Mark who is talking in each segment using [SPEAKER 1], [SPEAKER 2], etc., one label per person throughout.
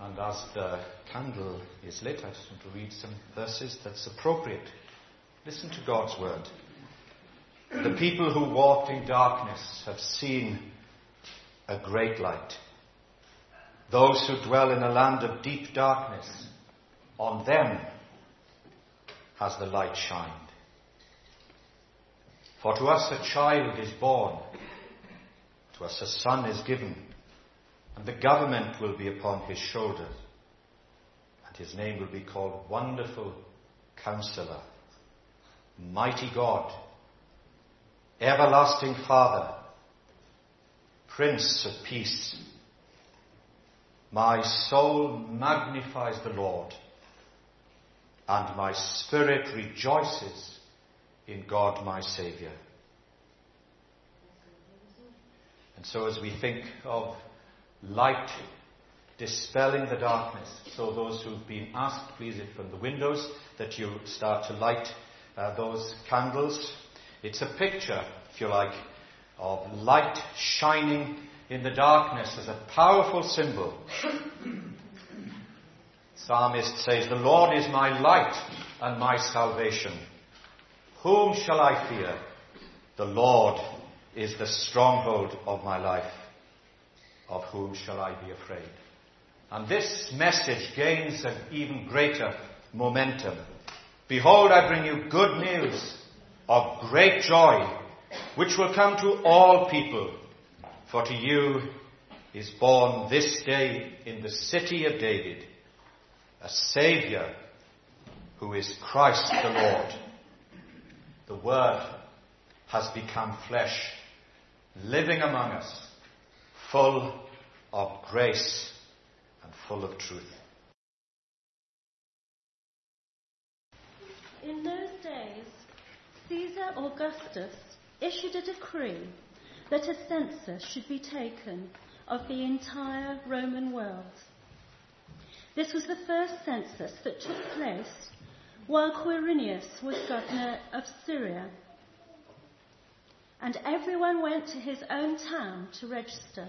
[SPEAKER 1] And as the candle is lit, I just want to read some verses that's appropriate. Listen to God's word. The people who walked in darkness have seen a great light. Those who dwell in a land of deep darkness, on them has the light shined. For to us a child is born, to us a son is given and the government will be upon his shoulders, and his name will be called Wonderful Counselor, Mighty God, Everlasting Father, Prince of Peace. My soul magnifies the Lord, and my spirit rejoices in God my Saviour. And so, as we think of light dispelling the darkness. So those who've been asked, please, if from the windows, that you start to light uh, those candles. It's a picture, if you like, of light shining in the darkness as a powerful symbol. Psalmist says, The Lord is my light and my salvation. Whom shall I fear? The Lord is the stronghold of my life of whom shall I be afraid? And this message gains an even greater momentum. Behold, I bring you good news of great joy, which will come to all people. For to you is born this day in the city of David a Saviour who is Christ the Lord. The Word has become flesh, living among us full of grace and full of truth.
[SPEAKER 2] In those days, Caesar Augustus issued a decree that a census should be taken of the entire Roman world. This was the first census that took place while Quirinius was governor of Syria. And everyone went to his own town to register.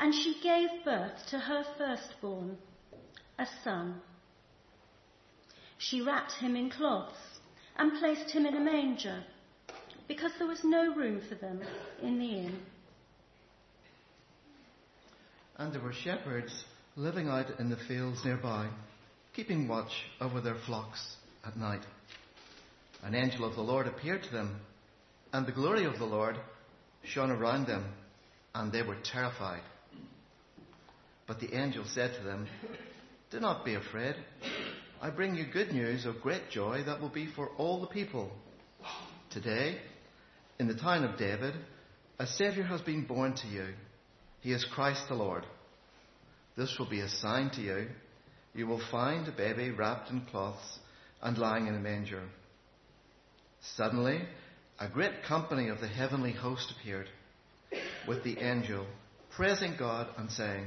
[SPEAKER 2] and she gave birth to her firstborn, a son. She wrapped him in cloths and placed him in a manger because there was no room for them in the inn.
[SPEAKER 3] And there were shepherds living out in the fields nearby, keeping watch over their flocks at night. An angel of the Lord appeared to them, and the glory of the Lord shone around them, and they were terrified. But the angel said to them, Do not be afraid. I bring you good news of great joy that will be for all the people. Today, in the town of David, a Saviour has been born to you. He is Christ the Lord. This will be a sign to you. You will find a baby wrapped in cloths and lying in a manger. Suddenly, a great company of the heavenly host appeared with the angel, praising God and saying,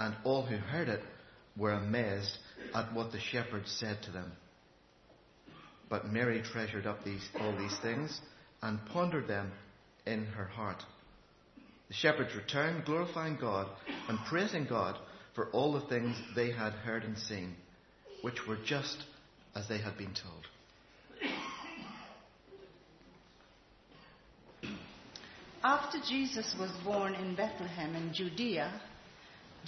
[SPEAKER 3] and all who heard it were amazed at what the shepherds said to them. But Mary treasured up these, all these things and pondered them in her heart. The shepherds returned, glorifying God and praising God for all the things they had heard and seen, which were just as they had been told.
[SPEAKER 4] After Jesus was born in Bethlehem in Judea,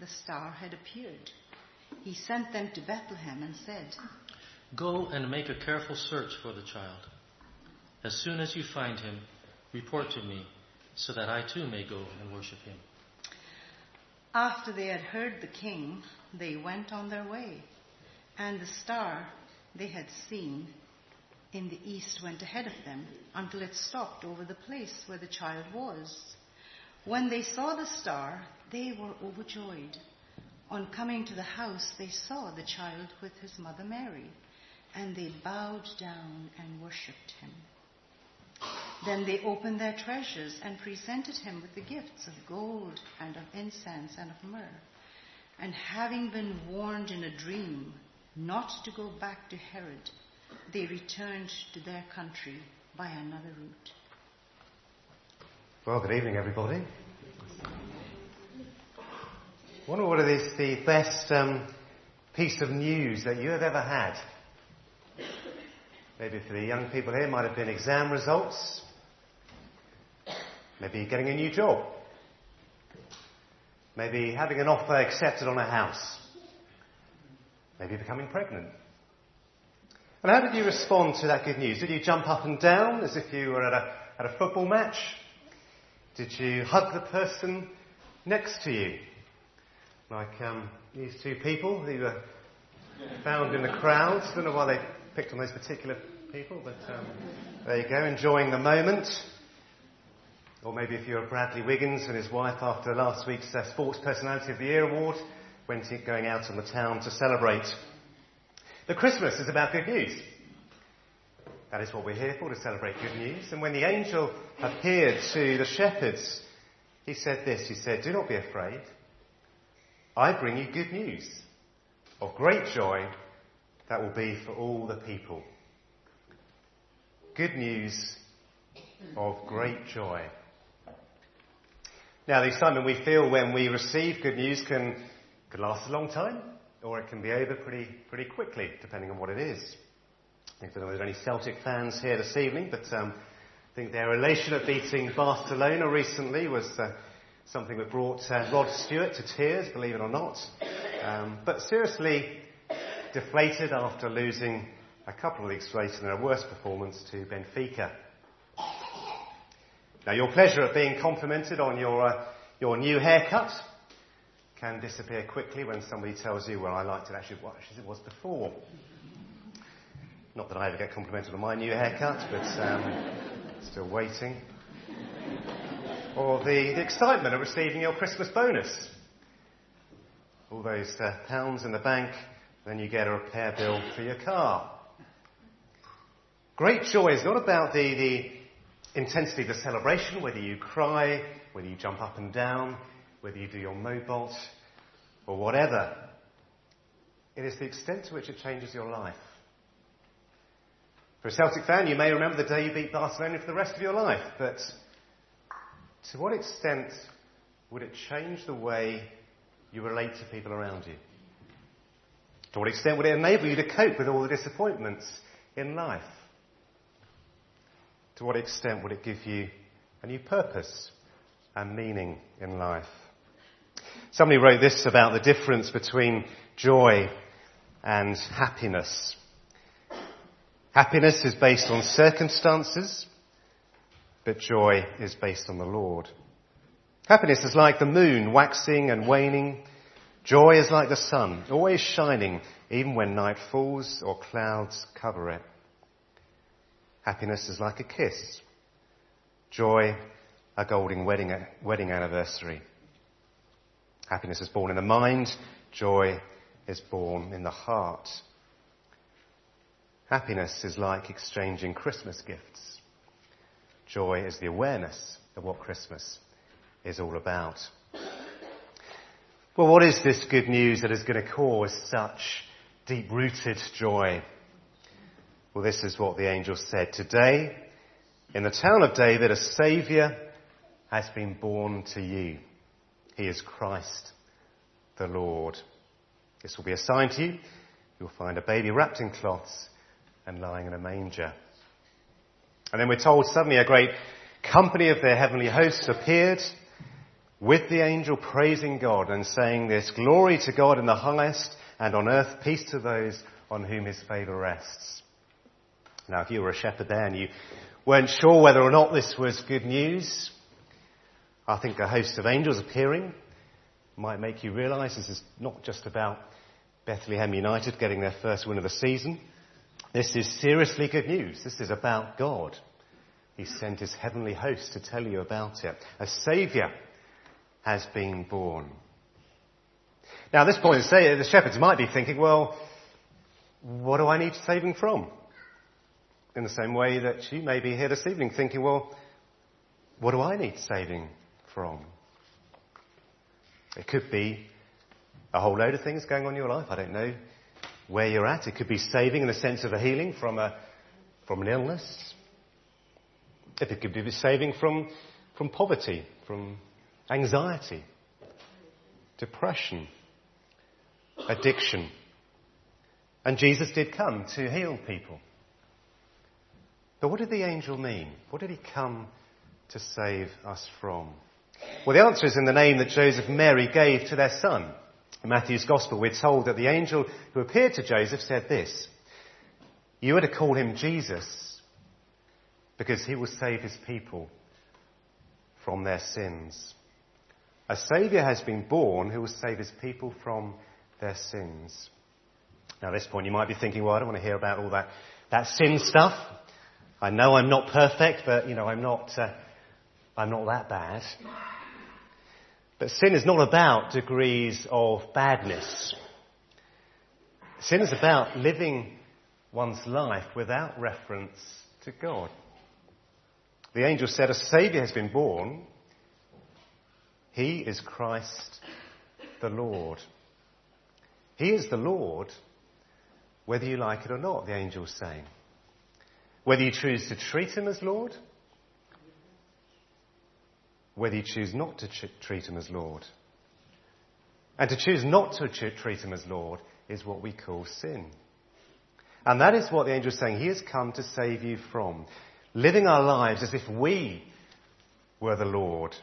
[SPEAKER 4] the star had appeared. He sent them to Bethlehem and said,
[SPEAKER 5] Go and make a careful search for the child. As soon as you find him, report to me, so that I too may go and worship him.
[SPEAKER 4] After they had heard the king, they went on their way, and the star they had seen in the east went ahead of them until it stopped over the place where the child was. When they saw the star, they were overjoyed. On coming to the house, they saw the child with his mother Mary, and they bowed down and worshipped him. Then they opened their treasures and presented him with the gifts of gold and of incense and of myrrh. And having been warned in a dream not to go back to Herod, they returned to their country by another route.
[SPEAKER 6] Well, good evening, everybody. I wonder what is the best um, piece of news that you have ever had. Maybe for the young people here, might have been exam results. Maybe getting a new job. Maybe having an offer accepted on a house. Maybe becoming pregnant. And how did you respond to that good news? Did you jump up and down as if you were at a, at a football match? Did you hug the person next to you? Like um, these two people who were found in the crowd. I don't know why they picked on those particular people, but um, there you go, enjoying the moment. Or maybe if you're Bradley Wiggins and his wife after last week's uh, Sports Personality of the Year award, went going out on the town to celebrate. The Christmas is about good news. That is what we're here for, to celebrate good news. And when the angel appeared to the shepherds, he said this, he said, do not be afraid. I bring you good news of great joy that will be for all the people. Good news of great joy. Now, the excitement we feel when we receive good news can, can last a long time, or it can be over pretty, pretty quickly, depending on what it is. I don't know if there's any Celtic fans here this evening, but um, I think their elation at beating Barcelona recently was uh, something that brought uh, Rod Stewart to tears, believe it or not. Um, but seriously deflated after losing a couple of weeks later in their worst performance to Benfica. Now, your pleasure at being complimented on your, uh, your new haircut can disappear quickly when somebody tells you, well, I liked it actually as it was before. Not that I ever get complimented on my new haircut, but um, still waiting. Or the, the, excitement of receiving your Christmas bonus. All those uh, pounds in the bank, then you get a repair bill for your car. Great joy is not about the, the intensity of the celebration, whether you cry, whether you jump up and down, whether you do your Mobot, or whatever. It is the extent to which it changes your life. For a Celtic fan, you may remember the day you beat Barcelona for the rest of your life, but to what extent would it change the way you relate to people around you? To what extent would it enable you to cope with all the disappointments in life? To what extent would it give you a new purpose and meaning in life? Somebody wrote this about the difference between joy and happiness. Happiness is based on circumstances, but joy is based on the Lord. Happiness is like the moon waxing and waning. Joy is like the sun, always shining, even when night falls or clouds cover it. Happiness is like a kiss. Joy, a golden wedding, wedding anniversary. Happiness is born in the mind. Joy is born in the heart. Happiness is like exchanging Christmas gifts. Joy is the awareness of what Christmas is all about. Well, what is this good news that is going to cause such deep rooted joy? Well, this is what the angel said. Today, in the town of David, a Saviour has been born to you. He is Christ the Lord. This will be a sign to you. You'll find a baby wrapped in cloths and lying in a manger. And then we're told suddenly a great company of their heavenly hosts appeared with the angel praising God and saying this, glory to God in the highest and on earth peace to those on whom his favour rests. Now if you were a shepherd there and you weren't sure whether or not this was good news, I think a host of angels appearing might make you realise this is not just about Bethlehem United getting their first win of the season. This is seriously good news. This is about God. He sent his heavenly host to tell you about it. A saviour has been born. Now, at this point, the shepherds might be thinking, well, what do I need saving from? In the same way that you may be here this evening thinking, well, what do I need saving from? It could be a whole load of things going on in your life. I don't know where you're at. It could be saving in the sense of a healing from, a, from an illness. If it could be saving from, from poverty, from anxiety, depression, addiction. And Jesus did come to heal people. But what did the angel mean? What did he come to save us from? Well, the answer is in the name that Joseph and Mary gave to their son. In Matthew's Gospel, we're told that the angel who appeared to Joseph said this You are to call him Jesus because he will save his people from their sins. A Saviour has been born who will save his people from their sins. Now, at this point, you might be thinking, well, I don't want to hear about all that, that sin stuff. I know I'm not perfect, but, you know, I'm not, uh, I'm not that bad. But sin is not about degrees of badness. Sin is about living one's life without reference to God. The angel said, A Saviour has been born. He is Christ the Lord. He is the Lord, whether you like it or not, the angel's saying. Whether you choose to treat him as Lord whether you choose not to ch- treat him as Lord. And to choose not to ch- treat him as Lord is what we call sin. And that is what the angel is saying. He has come to save you from. Living our lives as if we were the Lord.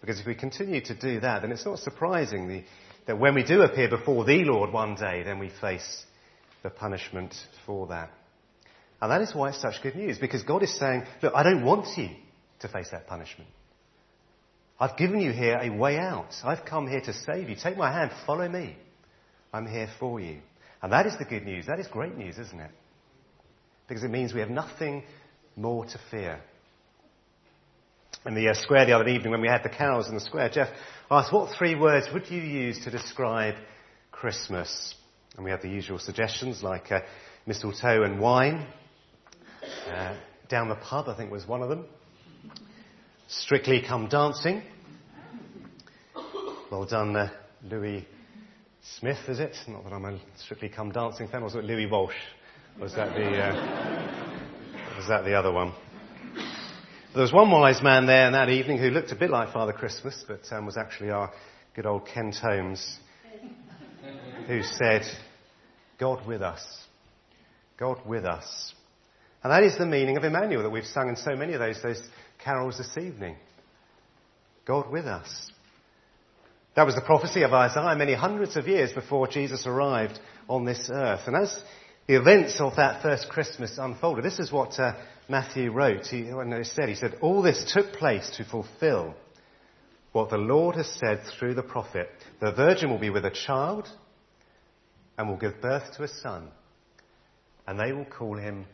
[SPEAKER 6] Because if we continue to do that, then it's not surprising the, that when we do appear before the Lord one day, then we face the punishment for that. And that is why it's such good news, because God is saying, look, I don't want you to face that punishment. I've given you here a way out. I've come here to save you. Take my hand, follow me. I'm here for you. And that is the good news. That is great news, isn't it? Because it means we have nothing more to fear. In the uh, square the other evening when we had the carols in the square, Jeff asked, what three words would you use to describe Christmas? And we had the usual suggestions like uh, mistletoe and wine. Uh, down the pub, I think was one of them. Strictly Come Dancing. Well done, uh, Louis Smith, is it? Not that I'm a Strictly Come Dancing fan. was it Louis Walsh? Was that the, uh, was that the other one? There was one wise man there that evening who looked a bit like Father Christmas, but um, was actually our good old Ken Holmes, who said, God with us. God with us. And that is the meaning of Emmanuel that we've sung in so many of those, those carols this evening. God with us. That was the prophecy of Isaiah many hundreds of years before Jesus arrived on this earth. And as the events of that first Christmas unfolded, this is what uh, Matthew wrote. He, he said, he said, all this took place to fulfill what the Lord has said through the prophet. The virgin will be with a child and will give birth to a son, and they will call him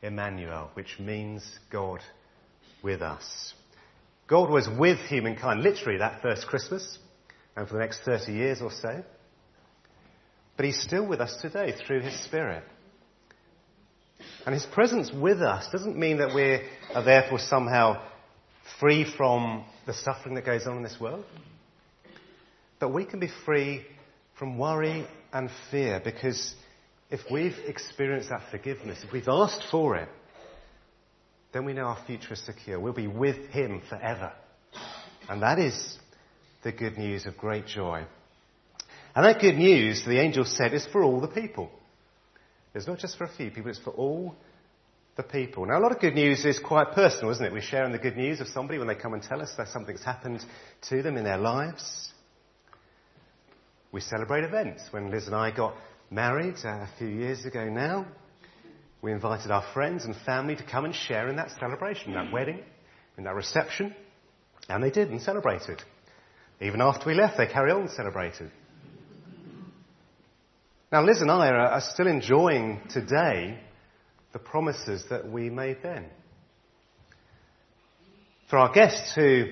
[SPEAKER 6] Emmanuel, which means God with us. God was with humankind literally that first Christmas and for the next 30 years or so. But he's still with us today through his Spirit. And his presence with us doesn't mean that we are therefore somehow free from the suffering that goes on in this world. But we can be free from worry and fear because if we've experienced that forgiveness, if we've asked for it, then we know our future is secure. We'll be with Him forever. And that is the good news of great joy. And that good news, the angel said, is for all the people. It's not just for a few people, it's for all the people. Now, a lot of good news is quite personal, isn't it? We're sharing the good news of somebody when they come and tell us that something's happened to them in their lives. We celebrate events. When Liz and I got married uh, a few years ago now, we invited our friends and family to come and share in that celebration, that wedding, in that reception. And they did and celebrated. Even after we left, they carried on and celebrated. Now, Liz and I are still enjoying today the promises that we made then. For our guests who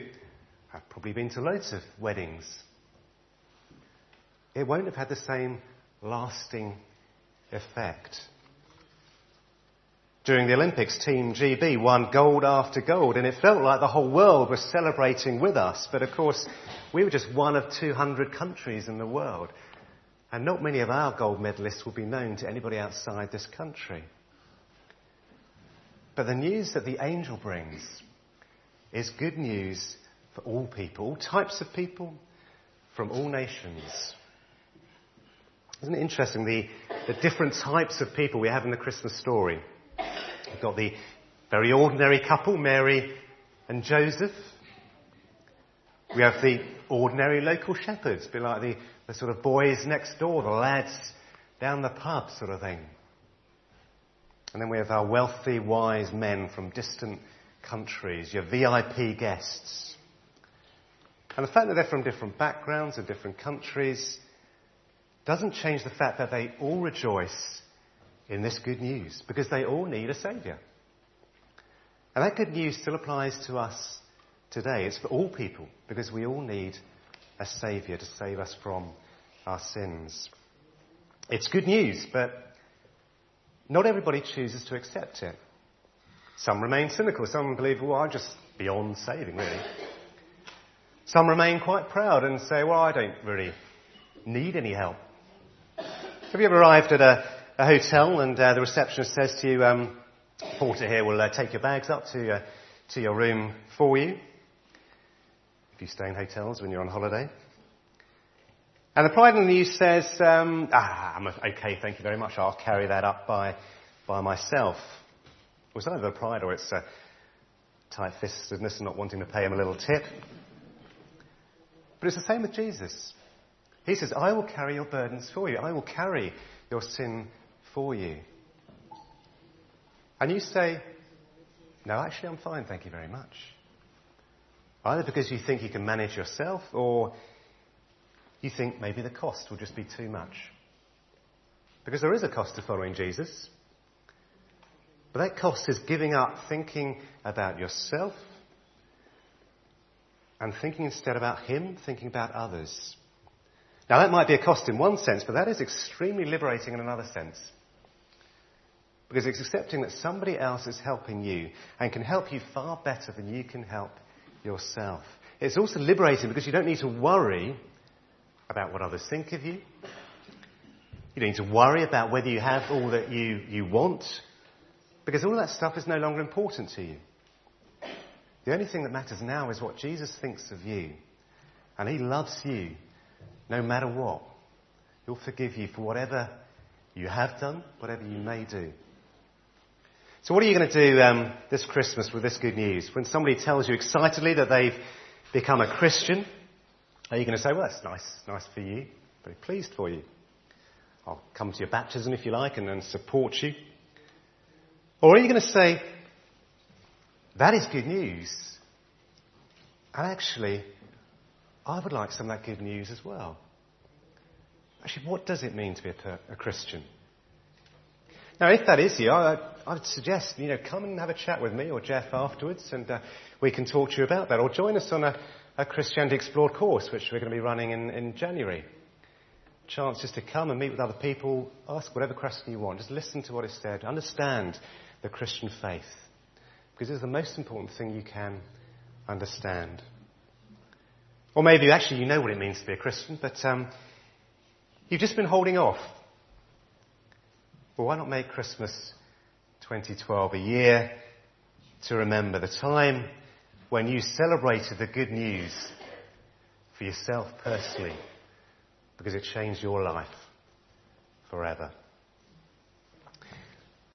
[SPEAKER 6] have probably been to loads of weddings, it won't have had the same lasting effect. During the Olympics, Team GB won gold after gold, and it felt like the whole world was celebrating with us. But of course, we were just one of 200 countries in the world, and not many of our gold medalists will be known to anybody outside this country. But the news that the angel brings is good news for all people, all types of people, from all nations. Isn't it interesting the, the different types of people we have in the Christmas story? We've got the very ordinary couple, Mary and Joseph. We have the ordinary local shepherds, be like the, the sort of boys next door, the lads down the pub sort of thing. And then we have our wealthy, wise men from distant countries, your VIP guests. And the fact that they're from different backgrounds and different countries doesn't change the fact that they all rejoice in this good news because they all need a Saviour. And that good news still applies to us today. It's for all people because we all need a Saviour to save us from our sins. It's good news, but not everybody chooses to accept it. Some remain cynical. Some believe, well, I'm just beyond saving, really. Some remain quite proud and say, well, I don't really need any help. Have you ever arrived at a a hotel and uh, the receptionist says to you, um, porter here will uh, take your bags up to, uh, to your room for you. If you stay in hotels when you're on holiday. And the pride in the news says, um, ah, I'm okay, thank you very much. I'll carry that up by, by myself. Well, it's either pride or it's tight-fistedness and not wanting to pay him a little tip. But it's the same with Jesus. He says, I will carry your burdens for you. I will carry your sin for you. And you say, No, actually, I'm fine, thank you very much. Either because you think you can manage yourself, or you think maybe the cost will just be too much. Because there is a cost to following Jesus. But that cost is giving up thinking about yourself and thinking instead about Him, thinking about others. Now, that might be a cost in one sense, but that is extremely liberating in another sense. Because it's accepting that somebody else is helping you and can help you far better than you can help yourself. It's also liberating because you don't need to worry about what others think of you. You don't need to worry about whether you have all that you, you want because all that stuff is no longer important to you. The only thing that matters now is what Jesus thinks of you. And he loves you no matter what. He'll forgive you for whatever you have done, whatever you may do. So, what are you going to do um, this Christmas with this good news? When somebody tells you excitedly that they've become a Christian, are you going to say, "Well, that's nice, nice for you, very pleased for you"? I'll come to your baptism if you like, and then support you. Or are you going to say, "That is good news," and actually, I would like some of that good news as well. Actually, what does it mean to be a, a Christian? Now, if that is you, I, would suggest, you know, come and have a chat with me or Jeff afterwards and uh, we can talk to you about that. Or join us on a, a Christianity Explored course, which we're going to be running in, in January. Chance to come and meet with other people, ask whatever question you want, just listen to what is said, understand the Christian faith. Because it's the most important thing you can understand. Or maybe actually you know what it means to be a Christian, but um, you've just been holding off well, why not make Christmas 2012 a year to remember the time when you celebrated the good news for yourself personally because it changed your life forever?